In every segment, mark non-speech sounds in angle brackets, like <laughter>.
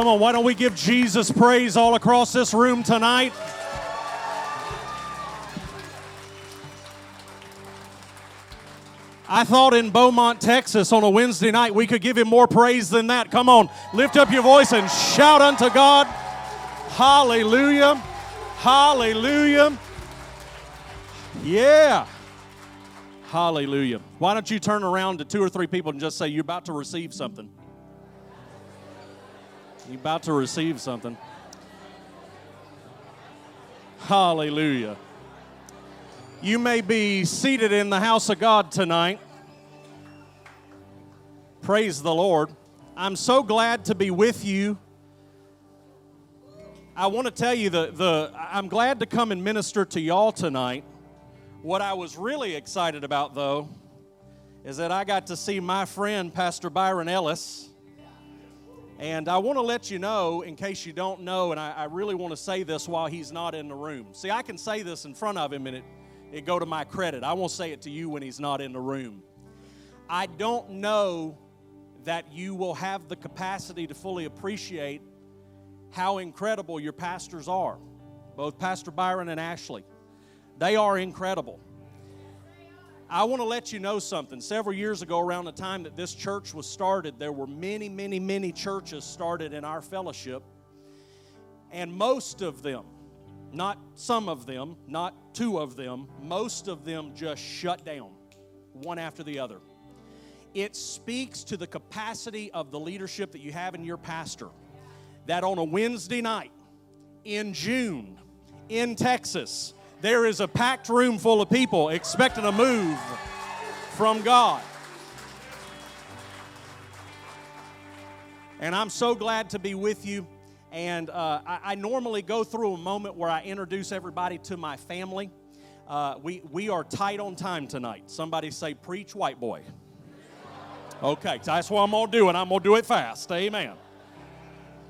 Come on, why don't we give Jesus praise all across this room tonight? I thought in Beaumont, Texas on a Wednesday night we could give him more praise than that. Come on, lift up your voice and shout unto God. Hallelujah. Hallelujah. Yeah. Hallelujah. Why don't you turn around to two or three people and just say, You're about to receive something? You're about to receive something. Hallelujah. You may be seated in the house of God tonight. Praise the Lord. I'm so glad to be with you. I want to tell you the, the I'm glad to come and minister to y'all tonight. What I was really excited about though is that I got to see my friend Pastor Byron Ellis. And I want to let you know, in case you don't know, and I, I really want to say this while he's not in the room. See, I can say this in front of him and it it go to my credit. I won't say it to you when he's not in the room. I don't know that you will have the capacity to fully appreciate how incredible your pastors are, both Pastor Byron and Ashley. They are incredible. I want to let you know something. Several years ago, around the time that this church was started, there were many, many, many churches started in our fellowship, and most of them, not some of them, not two of them, most of them just shut down, one after the other. It speaks to the capacity of the leadership that you have in your pastor that on a Wednesday night in June in Texas, there is a packed room full of people expecting a move from God. And I'm so glad to be with you. And uh, I, I, normally go through a moment where I introduce everybody to my family. Uh, we, we are tight on time tonight. Somebody say, Preach, white boy. Okay, that's what I'm going to do, and I'm going to do it fast. Amen.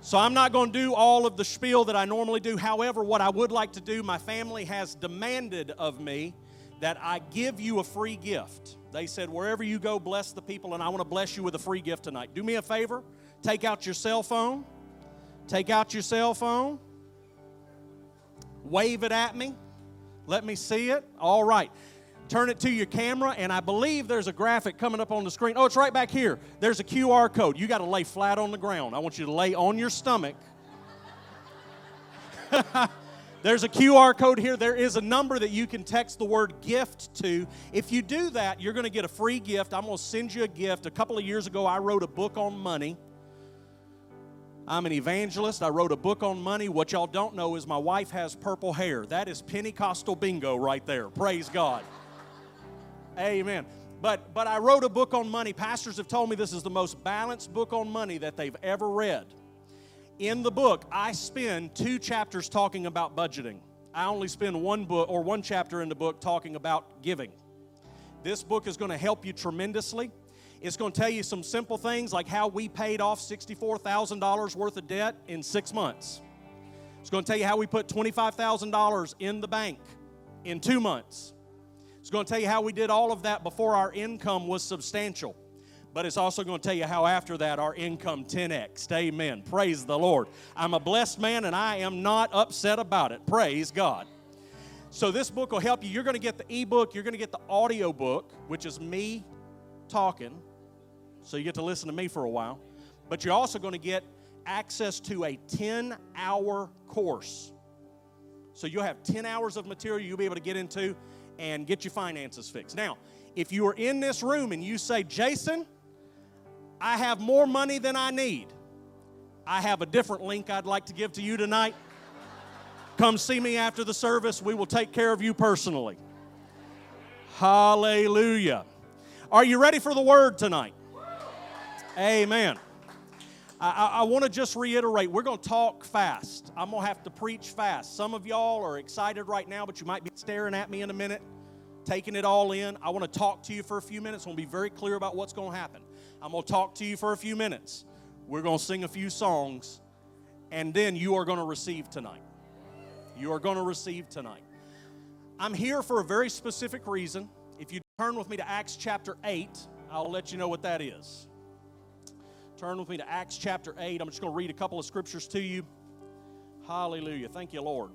So I'm not going to do all of the spiel that I normally do. However, what I would like to do, my family has demanded of me that I give you a free gift. They said, wherever you go, bless the people, and I want to bless you with a free gift tonight. Do me a favor, take out your cell phone Take out your cell phone, wave it at me, let me see it. All right. Turn it to your camera, and I believe there's a graphic coming up on the screen. Oh, it's right back here. There's a QR code. You got to lay flat on the ground. I want you to lay on your stomach. <laughs> There's a QR code here. There is a number that you can text the word gift to. If you do that, you're going to get a free gift. I'm going to send you a gift. A couple of years ago, I wrote a book on money. I'm an evangelist. I wrote a book on money. What y'all don't know is my wife has purple hair. That is Pentecostal bingo right there. Praise God. Amen. But but I wrote a book on money. Pastors have told me this is the most balanced book on money that they've ever read. In the book, I spend two chapters talking about budgeting. I only spend one book or one chapter in the book talking about giving. This book is going to help you tremendously. It's going to tell you some simple things like how we paid off $64,000 worth of debt in six months. It's going to tell you how we put $25,000 in the bank in two months. It's going to tell you how we did all of that before our income was substantial. But it's also going to tell you how after that our income 10x. Amen. Praise the Lord. I'm a blessed man and I am not upset about it. Praise God. So this book will help you. You're going to get the ebook, you're going to get the audio book, which is me talking so you get to listen to me for a while. But you're also going to get access to a 10 hour course. So you'll have 10 hours of material you'll be able to get into and get your finances fixed. Now, if you are in this room and you say, Jason, I have more money than I need, I have a different link I'd like to give to you tonight. Come see me after the service. We will take care of you personally. Hallelujah. Are you ready for the word tonight? Amen. I, I, want to just reiterate we're going to talk fast. I'm going to have to preach fast. Some of y'all are excited right now, but you might be staring at me in a minute, taking it all in. I want to talk to you for a few minutes. I want to be very clear about what's going to happen. I'm going to talk to you for a few minutes. We're going to sing a few songs, and then you are going to receive tonight. You are going to receive tonight. I'm here for a very specific reason. If you turn with me to Acts chapter 8, I'll let you know what that is. Turn with me to Acts chapter 8. I'm just going to read a couple of scriptures to you. Hallelujah. Thank you, Lord.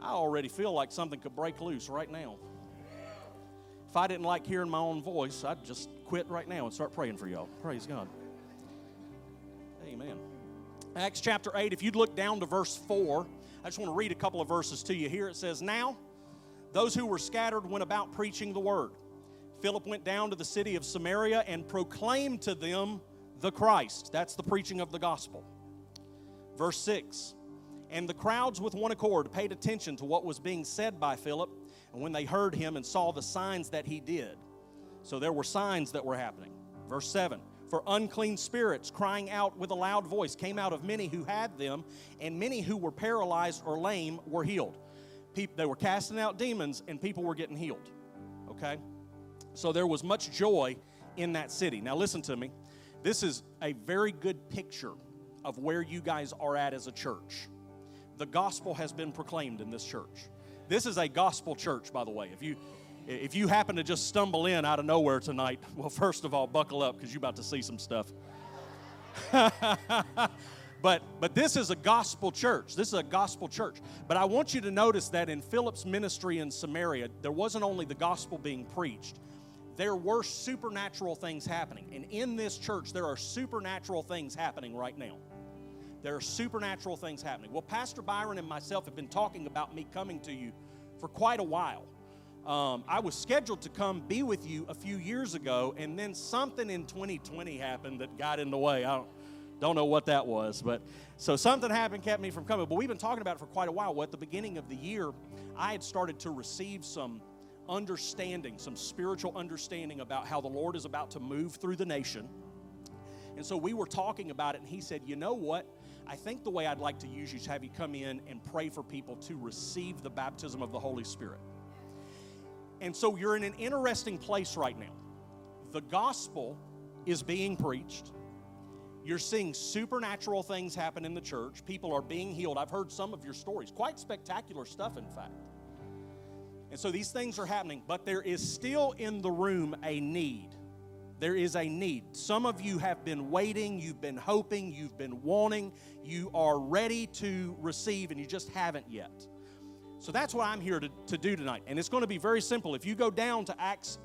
I already feel like something could break loose right now. If I didn't like hearing my own voice, I'd just quit right now and start praying for y'all. Praise God. Amen. Acts chapter 8, if you'd look down to verse 4, I just want to read a couple of verses to you here. It says, Now those who were scattered went about preaching the word. Philip went down to the city of Samaria and proclaimed to them the Christ. That's the preaching of the gospel. Verse 6 And the crowds with one accord paid attention to what was being said by Philip, and when they heard him and saw the signs that he did. So there were signs that were happening. Verse 7 For unclean spirits, crying out with a loud voice, came out of many who had them, and many who were paralyzed or lame were healed. They were casting out demons, and people were getting healed. Okay? So there was much joy in that city. Now, listen to me. This is a very good picture of where you guys are at as a church. The gospel has been proclaimed in this church. This is a gospel church, by the way. If you if you happen to just stumble in out of nowhere tonight, <laughs> well, first of all, buckle up because you're about to see some stuff. <laughs> but but this is a gospel church. This is a gospel church. But I want you to notice that in Philip's ministry in Samaria, there wasn't only the gospel being preached, there were supernatural things happening. And in this church, there are supernatural things happening right now. There are supernatural things happening. Well, Pastor Byron and myself have been talking about me coming to you for quite a while. Um, I was scheduled to come be with you a few years ago, and then something in 2020 happened that got in the way. I don't, don't know what that was, but so something happened, kept me from coming. But we've been talking about it for quite a while. Well, at the beginning of the year, I had started to receive some understanding, some spiritual understanding about how the Lord is about to move through the nation. And so we were talking about it, and he said, You know what? I think the way I'd like to use you is have you come in and pray for people to receive the baptism of the Holy Spirit. And so you're in an interesting place right now. The gospel is being preached. You're seeing supernatural things happen in the church. People are being healed. I've heard some of your stories, quite spectacular stuff, in fact. And so these things are happening, but there is still in the room a need. There is a need. Some of you have been waiting, you've been hoping, you've been wanting, you are ready to receive, and you just haven't yet. So that's what I'm here to, to do tonight. And it's going to be very simple. If you go down to Acts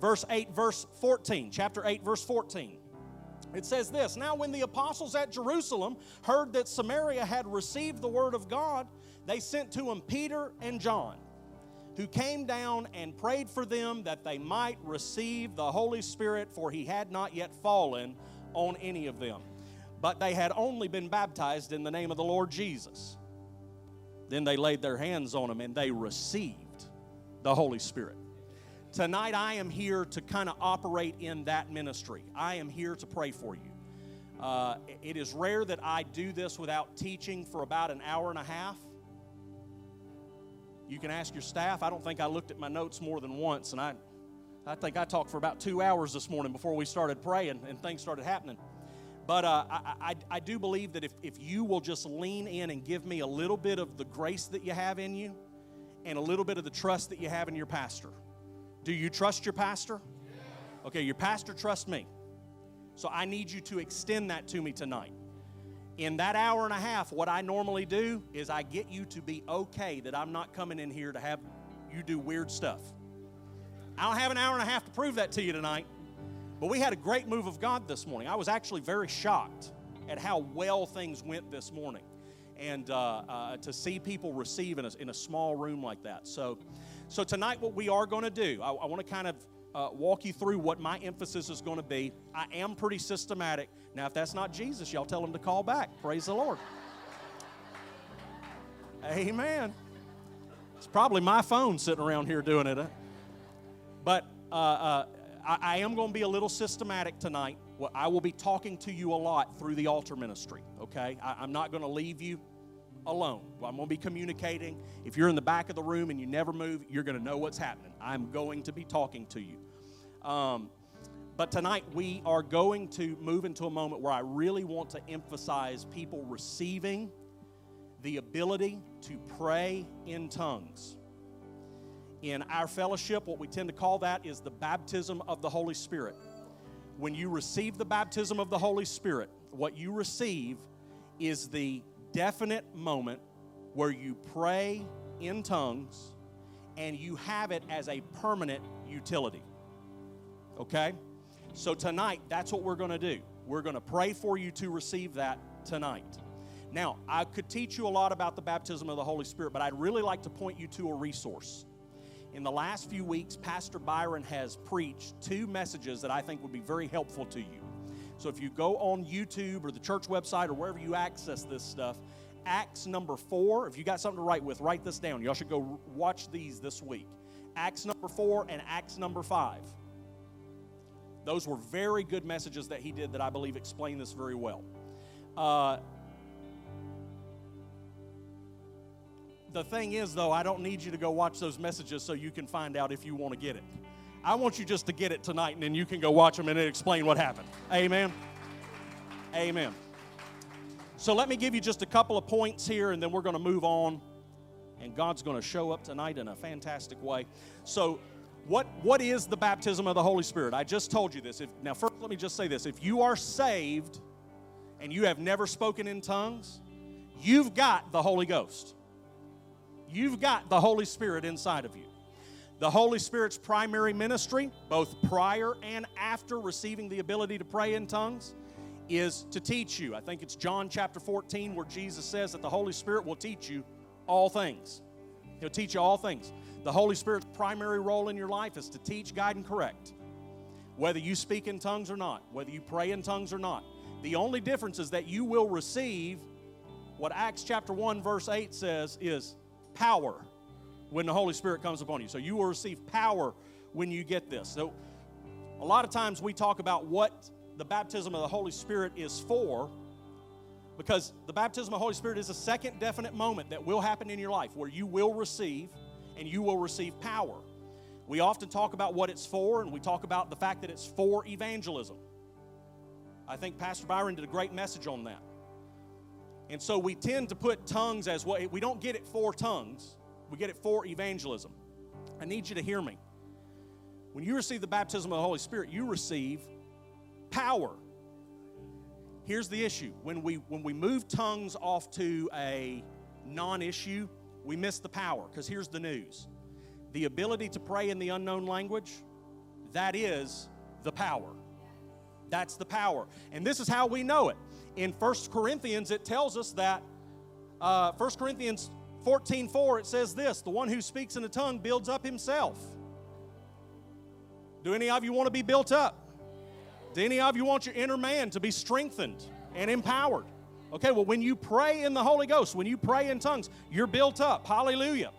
verse 8, verse 14, chapter 8, verse 14. It says this Now, when the apostles at Jerusalem heard that Samaria had received the word of God, they sent to him Peter and John who came down and prayed for them that they might receive the Holy Spirit, for he had not yet fallen on any of them. But they had only been baptized in the name of the Lord Jesus. Then they laid their hands on them and they received the Holy Spirit. Tonight, I am here to kind of operate in that ministry. I am here to pray for you. Uh, it is rare that I do this without teaching for about an hour and a half. You can ask your staff. I don't think I looked at my notes more than once, and I, I think I talked for about two hours this morning before we started praying and things started happening. But uh, I, I, I, do believe that if, if you will just lean in and give me a little bit of the grace that you have in you and a little bit of the trust that you have in your pastor. Do you trust your pastor? Okay, your pastor trusts me. So I need you to extend that to me tonight in that hour and a half, what I normally do is I get you to be okay that I'm not coming in here to have you do weird stuff. I don't have an hour and a half to prove that to you tonight, but we had a great move of God this morning. I was actually very shocked at how well things went this morning and uh, uh, to see people receive in a, in a small room like that. So, so tonight, what we are going to do, I, I want to kind of uh, walk you through what my emphasis is going to be. I am pretty systematic. Now, if that's not Jesus, y'all tell him to call back. Praise the Lord. Amen. It's probably my phone sitting around here doing it. Huh? But uh, uh, I, I, am going to be a little systematic tonight. Well, I will be talking to you a lot through the altar ministry, okay? I, I'm not going to leave you alone. I'm going to be communicating. If you're in the back of the room and you never move, you're going to know what's happening. I'm going to be talking to you. Um, but tonight we are going to move into a moment where I really want to emphasize people receiving the ability to pray in tongues. In our fellowship, what we tend to call that is the baptism of the Holy Spirit. when you receive the baptism of the Holy Spirit, what you receive is the definite moment where you pray in tongues and you have it as a permanent utility. Okay? So tonight, that's what we're going to do. We're going to pray for you to receive that tonight. Now, I could teach you a lot about the baptism of the Holy Spirit, but I'd really like to point you to a resource. In the last few weeks, Pastor Byron has preached two messages that I think would be very helpful to you. So if you go on YouTube or the church website or wherever you access this stuff, Acts number four, if you got something to write with, write this down. Y'all should go watch these this week. Acts number four and Acts number five. Those were very good messages that he did that I believe explain this very well. Uh, the thing is, though, I don't need you to go watch those messages so you can find out if you want to get it. I want you just to get it tonight and then you can go watch them and explain what happened. Amen. Amen. So let me give you just a couple of points here and then we're going to move on. And God's going to show up tonight in a fantastic way. So, what, what is the baptism of the Holy Spirit? I just told you this. If, now, first, let me just say this. If you are saved and you have never spoken in tongues, you've got the Holy Ghost. You've got the Holy Spirit inside of you. The Holy Spirit's primary ministry, both prior and after receiving the ability to pray in tongues, is to teach you. I think it's John chapter 14 where Jesus says that the Holy Spirit will teach you all things. He'll teach you all things. The Holy Spirit's primary role in your life is to teach, guide, and correct. Whether you speak in tongues or not, whether you pray in tongues or not. The only difference is that you will receive what Acts chapter 1, verse 8 says is power when the Holy Spirit comes upon you. So you will receive power when you get this. So a lot of times we talk about what the baptism of the Holy Spirit is for because the baptism of the Holy Spirit is a second definite moment that will happen in your life where you will receive and you will receive power. We often talk about what it's for and we talk about the fact that it's for evangelism. I think Pastor Byron did a great message on that. And so we tend to put tongues as what we don't get it for tongues, we get it for evangelism. I need you to hear me. When you receive the baptism of the Holy Spirit, you receive power. Here's the issue. When we when we move tongues off to a non-issue, we miss the power because here's the news. The ability to pray in the unknown language, that is the power. That's the power. And this is how we know it in First Corinthians, it tells us that uh, 1 Corinthians 14 4, it says this the one who speaks in a tongue builds up himself. Do any of you want to be built up? Do any of you want your inner man to be strengthened and empowered? Okay, well, when you pray in the Holy Ghost, when you pray in tongues, you're built up. Hallelujah.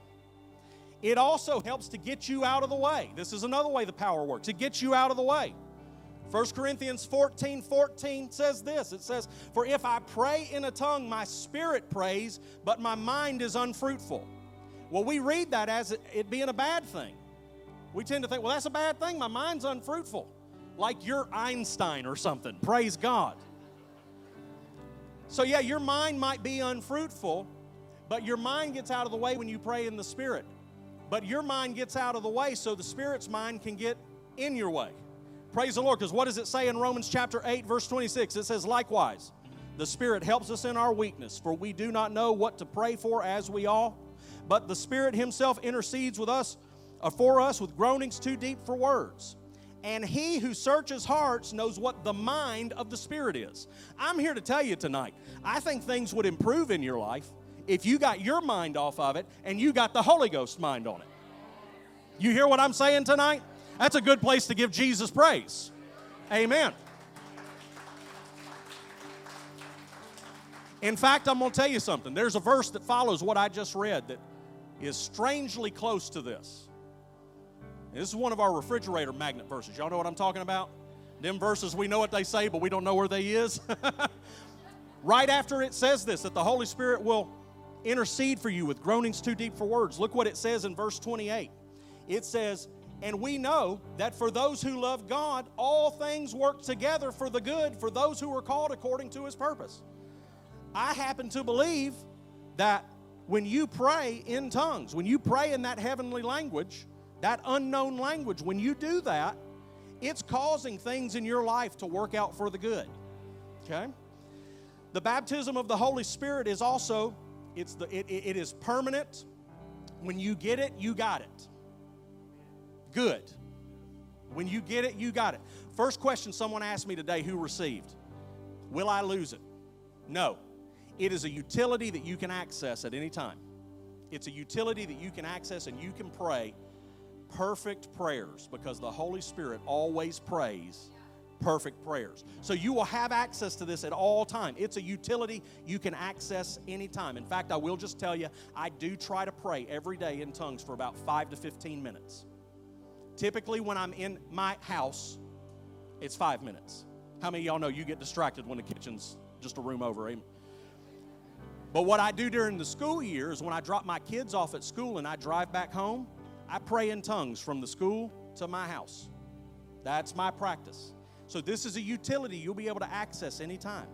It also helps to get you out of the way. This is another way the power works. It gets you out of the way. 1 Corinthians 14 14 says this it says, For if I pray in a tongue, my spirit prays, but my mind is unfruitful. Well, we read that as it, it being a bad thing. We tend to think, well, that's a bad thing. My mind's unfruitful. Like you're Einstein or something. Praise God. So, yeah, your mind might be unfruitful, but your mind gets out of the way when you pray in the Spirit. But your mind gets out of the way so the Spirit's mind can get in your way. Praise the Lord, because what does it say in Romans chapter 8, verse 26? It says, Likewise, the Spirit helps us in our weakness, for we do not know what to pray for as we ought, but the Spirit Himself intercedes with us uh, for us with groanings too deep for words. And he who searches hearts knows what the mind of the Spirit is. I'm here to tell you tonight, I think things would improve in your life if you got your mind off of it and you got the Holy Ghost mind on it. You hear what I'm saying tonight? That's a good place to give Jesus praise. Amen. In fact, I'm going to tell you something. There's a verse that follows what I just read that is strangely close to this. This is one of our refrigerator magnet verses. Y'all know what I'm talking about? Them verses, we know what they say, but we don't know where they is. <laughs> right after it says this, that the Holy Spirit will intercede for you with groanings too deep for words. Look what it says in verse 28. It says, and we know that for those who love God, all things work together for the good for those who are called according to his purpose. I happen to believe that when you pray in tongues, when you pray in that heavenly language, that unknown language, when you do that, it's causing things in your life to work out for the good. Okay? The baptism of the Holy Spirit is also it's the it, it is permanent. When you get it, you got it. Good. When you get it, you got it. First question someone asked me today who received? Will I lose it? No. It is a utility that you can access at any time. It's a utility that you can access and you can pray perfect prayers because the Holy Spirit always prays perfect prayers. So you will have access to this at all time. It's a utility you can access anytime. In fact, I will just tell you, I do try to pray every day in tongues for about 5 to 15 minutes. Typically when I'm in my house, it's 5 minutes. How many y'all know you get distracted when the kitchen's just a room over? Amen. But what I do during the school year is when I drop my kids off at school and I drive back home, I pray in tongues from the school to my house. That's my practice. So this is a utility you'll be able to access anytime.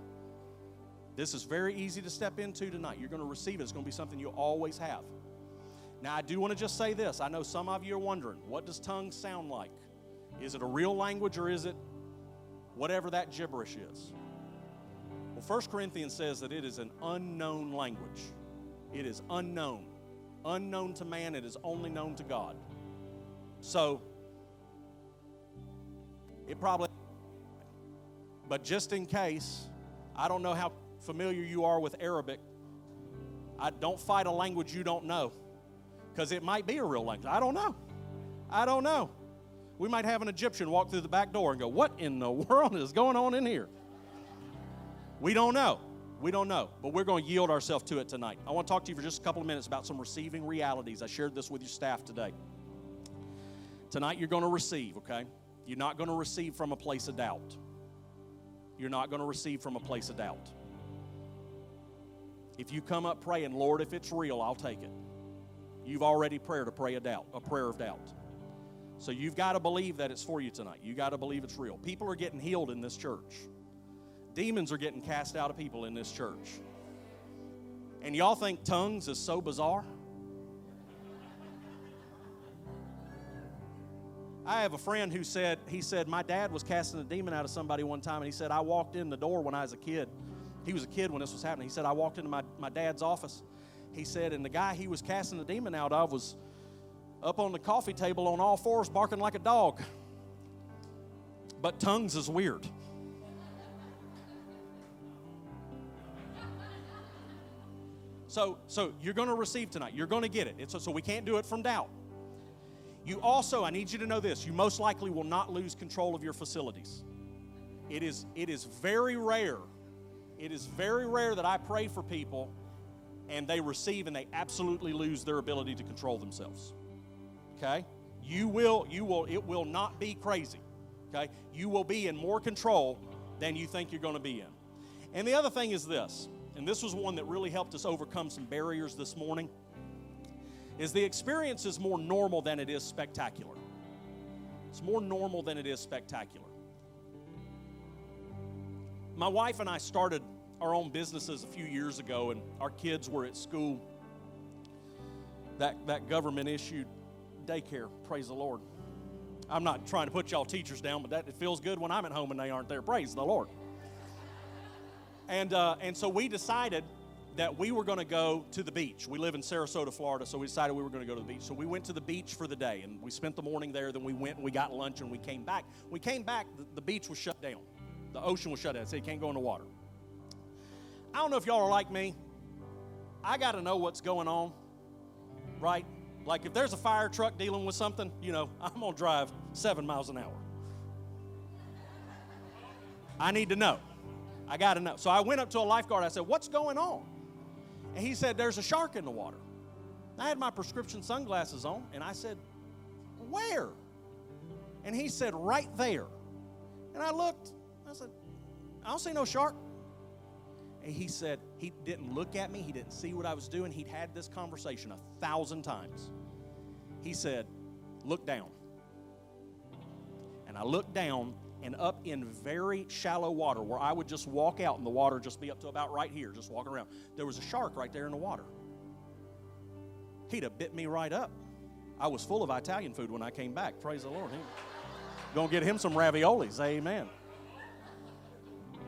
This is very easy to step into tonight. You're going to receive it. It's going to be something you always have. Now, I do want to just say this. I know some of you are wondering, what does tongues sound like? Is it a real language or is it whatever that gibberish is? Well, 1 Corinthians says that it is an unknown language. It is unknown. Unknown to man, it is only known to God. So, it probably, but just in case, I don't know how familiar you are with Arabic. I don't fight a language you don't know because it might be a real language. I don't know. I don't know. We might have an Egyptian walk through the back door and go, What in the <laughs> world is going on in here? We don't know. We don't know, but we're going to yield ourselves to it tonight. I want to talk to you for just a couple of minutes about some receiving realities. I shared this with your staff today. Tonight, you're going to receive, okay? You're not going to receive from a place of doubt. You're not going to receive from a place of doubt. If you come up praying, Lord, if it's real, I'll take it. You've already prayed a prayer of doubt, a prayer of doubt. So you've got to believe that it's for you tonight. You got to believe it's real. People are getting healed in this church. Demons are getting cast out of people in this church. And y'all think tongues is so bizarre? I have a friend who said, he said, my dad was casting a demon out of somebody one time, and he said, I walked in the door when I was a kid. He was a kid when this was happening. He said, I walked into my, my dad's office. He said, and the guy he was casting the demon out of was up on the coffee table on all fours barking like a dog. But tongues is weird. So, so you're going to receive tonight. You're going to get it. It's, so we can't do it from doubt. You also, I need you to know this, you most likely will not lose control of your facilities. It is, it is very rare, it is very rare that I pray for people and they receive and they absolutely lose their ability to control themselves. Okay? You will, you will, it will not be crazy. Okay? You will be in more control than you think you're going to be in. And the other thing is this and this was one that really helped us overcome some barriers this morning, is the experience is more normal than it is spectacular. It's more normal than it is spectacular. My wife and I started our own businesses a few years ago, and our kids were at school. That, that government issued daycare, praise the Lord. I'm not trying to put y'all teachers down, but that it feels good when I'm at home and they aren't there. Praise the Lord. And, uh, and so we decided that we were going to go to the beach. We live in Sarasota, Florida, so we decided we were going to go to the beach. So we went to the beach for the day, and we spent the morning there. Then we went and we got lunch, and we came back. We came back, the, the beach was shut down. The ocean was shut down, so you can't go in the water. I don't know if y'all are like me. I got to know what's going on, right? Like if there's a fire truck dealing with something, you know, I'm going to drive seven miles an hour. I need to know. I got to know. So I went up to a lifeguard. I said, What's going on? And he said, There's a shark in the water. I had my prescription sunglasses on, and I said, Where? And he said, Right there. And I looked. I said, I don't see no shark. And he said, He didn't look at me. He didn't see what I was doing. He'd had this conversation a thousand times. He said, Look down. And I looked down, and up in very shallow water where I would just walk out and the water just be up to about right here, just walking around. There was a shark right there in the water. He'd have bit me right up. I was full of Italian food when I came back. Praise the Lord. Gonna get him some raviolis. Amen.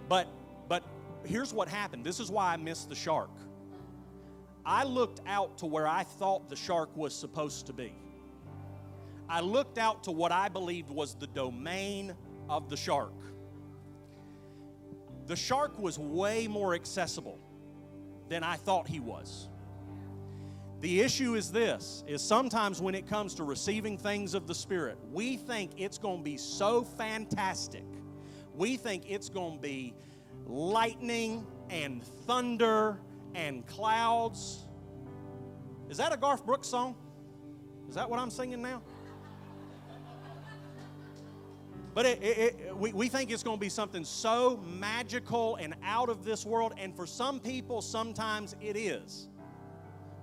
But but here's what happened. This is why I missed the shark. I looked out to where I thought the shark was supposed to be. I looked out to what I believed was the domain of the shark. The shark was way more accessible than I thought he was. The issue is this is sometimes when it comes to receiving things of the spirit, we think it's going to be so fantastic. We think it's going to be lightning and thunder and clouds. Is that a Garth Brooks song? Is that what I'm singing now? But it, it, it, we, we think it's going to be something so magical and out of this world, and for some people, sometimes it is.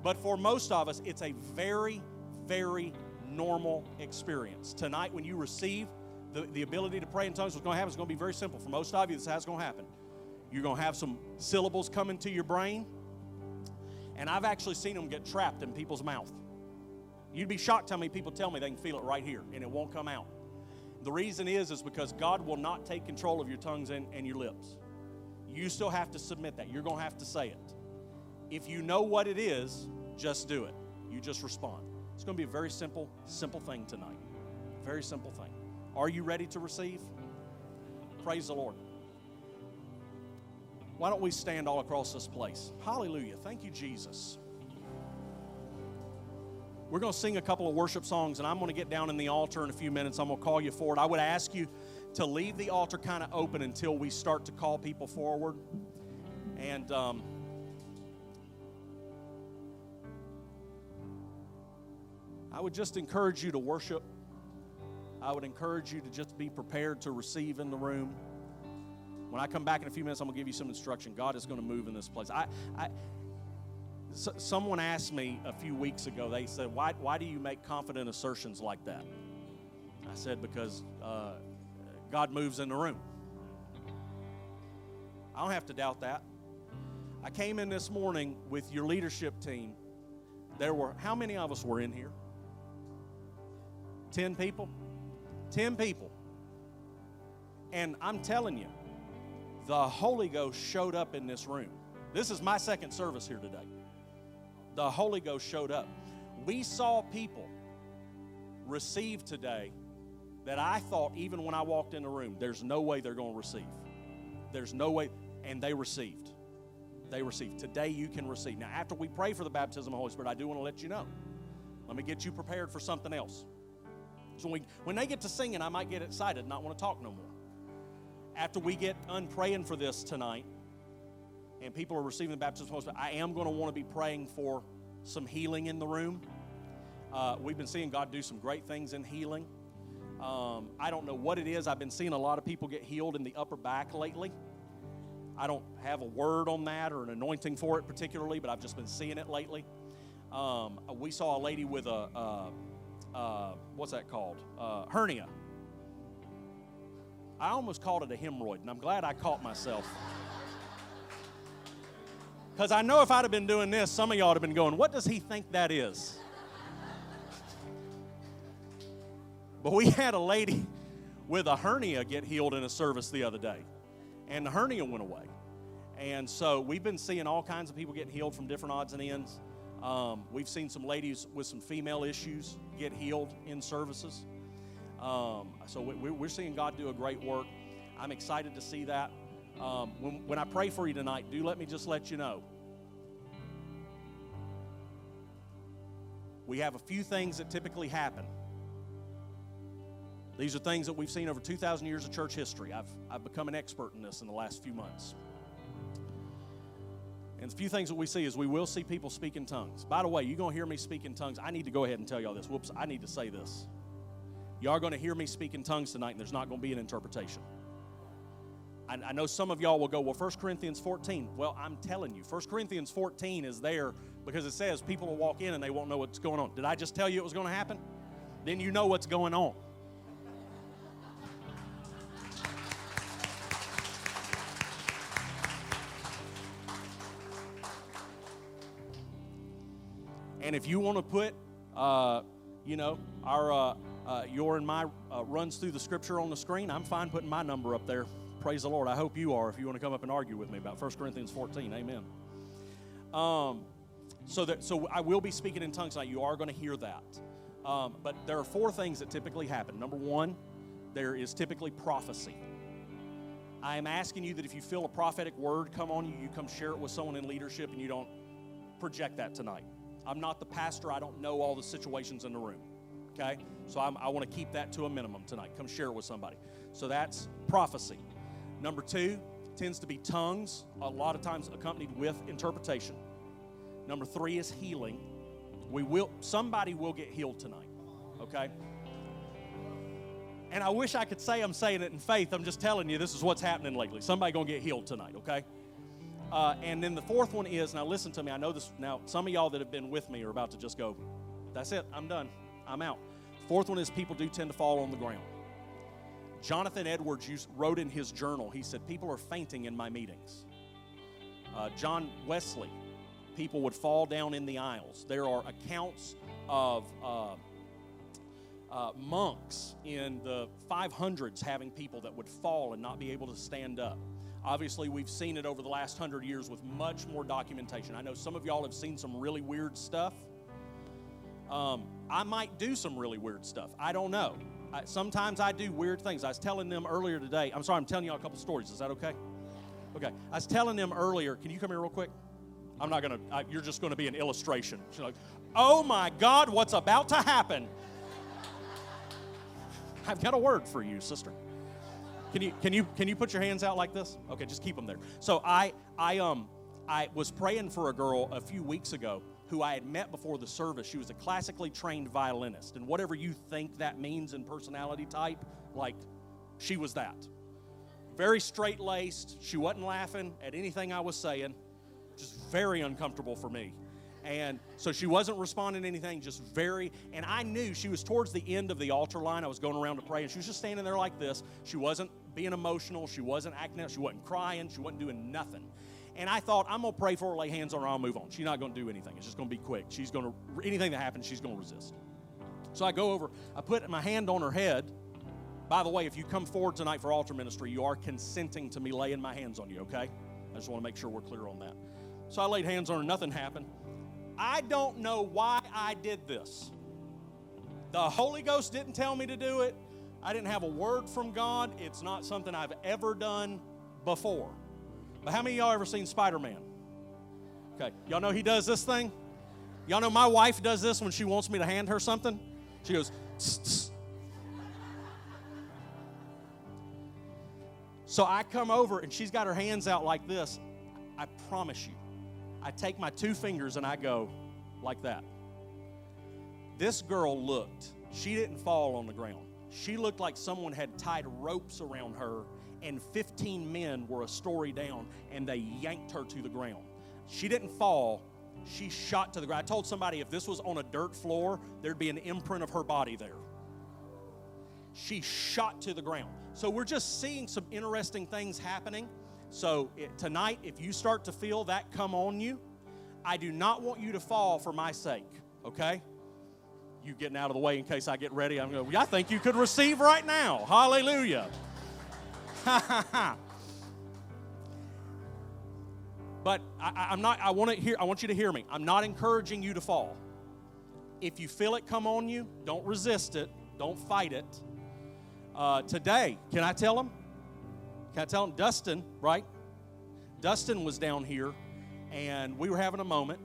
But for most of us, it's a very, very normal experience. Tonight, when you receive the, the ability to pray in tongues, what's going to happen is going to be very simple. For most of you, this is how it's going to happen. You're going to have some syllables come into your brain, and I've actually seen them get trapped in people's mouth. You'd be shocked how many people tell me they can feel it right here, and it won't come out. The reason is, is because God will not take control of your tongues and, and your lips. You still have to submit that. You're going to have to say it. If you know what it is, just do it. You just respond. It's going to be a very simple, simple thing tonight. Very simple thing. Are you ready to receive? Praise the Lord. Why don't we stand all across this place? Hallelujah. Thank you, Jesus. We're going to sing a couple of worship songs, and I'm going to get down in the altar in a few minutes. I'm going to call you forward. I would ask you to leave the altar kind of open until we start to call people forward. And um, I would just encourage you to worship. I would encourage you to just be prepared to receive in the room. When I come back in a few minutes, I'm going to give you some instruction. God is going to move in this place. I, I, so, someone asked me a few weeks ago, they said, why, why do you make confident assertions like that? I said, Because uh, God moves in the room. I don't have to doubt that. I came in this morning with your leadership team. There were, how many of us were in here? 10 people? 10 people. And I'm telling you, the Holy Ghost showed up in this room. This is my second service here today the Holy Ghost showed up. We saw people receive today that I thought, even when I walked in the room, there's no way they're going to receive. There's no way. And they received. They received. Today you can receive. Now, after we pray for the baptism of the Holy Spirit, I do want to let you know. Let me get you prepared for something else. So when, when they get to singing, I might get excited and not want to talk no more. After we get done praying for this tonight, and people are receiving the baptism of the Holy I am going to want to be praying for some healing in the room. Uh, we've been seeing God do some great things in healing. Um, I don't know what it is. I've been seeing a lot of people get healed in the upper back lately. I don't have a word on that or an anointing for it particularly, but I've just been seeing it lately. Um, we saw a lady with a, uh, uh, what's that called? Uh, hernia. I almost called it a hemorrhoid, and I'm glad I caught myself. Because I know if I'd have been doing this, some of y'all would have been going, What does he think that is? But we had a lady with a hernia get healed in a service the other day, and the hernia went away. And so we've been seeing all kinds of people getting healed from different odds and ends. Um, we've seen some ladies with some female issues get healed in services. Um, so we, are seeing God do a great work. I'm excited to see that. Um, when, when I pray for you tonight, do let me just let you know. We have a few things that typically happen. These are things that we've seen over 2,000 years of church history. I've, I've become an expert in this in the last few months. And a few things that we see is we will see people speak in tongues. By the way, you're going to hear me speak in tongues. I need to go ahead and tell y'all this. Whoops, I need to say this. You are going to hear me speak in tongues tonight, and there's not going to be an interpretation. I, I know some of y'all will go, well, 1 Corinthians 14. Well, I'm telling you, 1 Corinthians 14 is there because it says people will walk in and they won't know what's going on. Did I just tell you it was going to happen? Then you know what's going on. And if you want to put, uh, you know, our uh, uh, your and my uh, runs through the scripture on the screen, I'm fine putting my number up there. Praise the Lord. I hope you are if you want to come up and argue with me about 1 Corinthians 14. Amen. Um, so, that, so I will be speaking in tongues tonight. You are going to hear that. Um, but there are four things that typically happen. Number one, there is typically prophecy. I am asking you that if you feel a prophetic word come on you, you come share it with someone in leadership and you don't project that tonight. I'm not the pastor, I don't know all the situations in the room. Okay? So I'm, i want to keep that to a minimum tonight. Come share it with somebody. So that's prophecy. Number two tends to be tongues, a lot of times accompanied with interpretation. Number three is healing. We will somebody will get healed tonight. Okay? And I wish I could say I'm saying it in faith. I'm just telling you this is what's happening lately. Somebody gonna get healed tonight, okay? Uh, and then the fourth one is now listen to me. I know this now. Some of y'all that have been with me are about to just go. That's it. I'm done. I'm out. Fourth one is people do tend to fall on the ground. Jonathan Edwards used, wrote in his journal. He said people are fainting in my meetings. Uh, John Wesley, people would fall down in the aisles. There are accounts of. Uh, uh, monks in the 500s having people that would fall and not be able to stand up. Obviously, we've seen it over the last hundred years with much more documentation. I know some of y'all have seen some really weird stuff. Um, I might do some really weird stuff. I don't know. I, sometimes I do weird things. I was telling them earlier today. I'm sorry, I'm telling y'all a couple stories. Is that okay? Okay. I was telling them earlier. Can you come here real quick? I'm not gonna. You're just gonna be an illustration. She's like, "Oh my God, what's about to happen?" <laughs> I've got a word for you, sister. Can you can you can you put your hands out like this? Okay, just keep them there. So I I um I was praying for a girl a few weeks ago who I had met before the service. She was a classically trained violinist, and whatever you think that means in personality type, like she was that. Very straight laced. She wasn't laughing at anything I was saying. Just very uncomfortable for me. And so she wasn't responding to anything, just very. And I knew she was towards the end of the altar line. I was going around to pray, and she was just standing there like this. She wasn't being emotional. She wasn't acting out. She wasn't crying. She wasn't doing nothing. And I thought, I'm going to pray for her, lay hands on her, I'll move on. She's not going to do anything. It's just going to be quick. She's going to, anything that happens, she's going to resist. So I go over, I put my hand on her head. By the way, if you come forward tonight for altar ministry, you are consenting to me laying my hands on you, okay? I just want to make sure we're clear on that. So I laid hands on her, nothing happened. I don't know why I did this. The Holy Ghost didn't tell me to do it. I didn't have a word from God. It's not something I've ever done before. But how many y'all ever seen Spider Man? Okay, y'all know he does this thing? Y'all know my wife does this when she wants me to hand her something? She goes, tss, tss. So I come over and she's got her hands out like this. I promise you, I take my two fingers and I go like that. This girl looked, she didn't fall on the ground. She looked like someone had tied ropes around her, and 15 men were a story down, and they yanked her to the ground. She didn't fall, she shot to the ground. I told somebody if this was on a dirt floor, there'd be an imprint of her body there. She shot to the ground. So we're just seeing some interesting things happening. So it, tonight, if you start to feel that come on you, I do not want you to fall for my sake, okay? You getting out of the way in case I get ready. I'm going, I think you could receive right now. Hallelujah. <laughs> but I, am not, I want to hear, I want you to hear me. I'm not encouraging you to fall. If you feel it come on you, don't resist it, don't fight it. Uh, today, can I tell them? Can I tell them? Dustin, right? Dustin was down here and we were having a moment.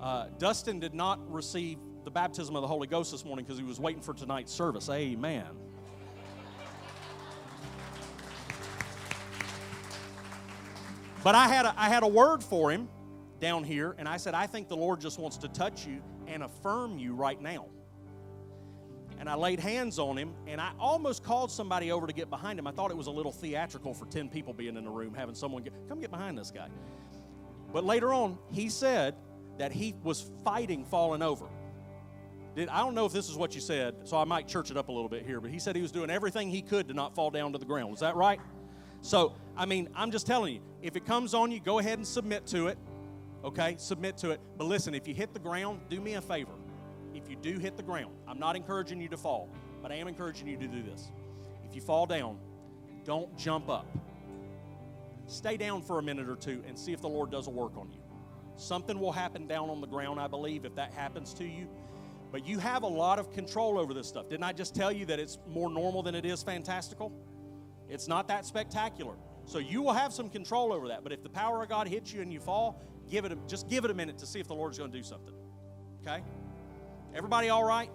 Uh, Dustin did not receive the baptism of the Holy Ghost this morning because he was waiting for tonight's service. Amen. But I had, a, I had a word for him down here, and I said, I think the Lord just wants to touch you and affirm you right now and I laid hands on him, and I almost called somebody over to get behind him. I thought it was a little theatrical for 10 people being in the room, having someone get, come get behind this guy. But later on, he said that he was fighting falling over. Did, I don't know if this is what you said, so I might church it up a little bit here, but he said he was doing everything he could to not fall down to the ground. Was that right? So, I mean, I'm just telling you, if it comes on you, go ahead and submit to it. Okay? Submit to it. But listen, if you hit the ground, do me a favor if you do hit the ground, I'm not encouraging you to fall. But I am encouraging you to do this. If you fall down, don't jump up. Stay down for a minute or two and see if the Lord does a work on you. Something will happen down on the ground, I believe, if that happens to you. But you have a lot of control over this stuff. Didn't I just tell you that it's more normal than it is fantastical? It's not that spectacular. So you will have some control over that. But if the power of God hits you and you fall, give it a, just give it a minute to see if the Lord's going to do something. Okay? Everybody all right?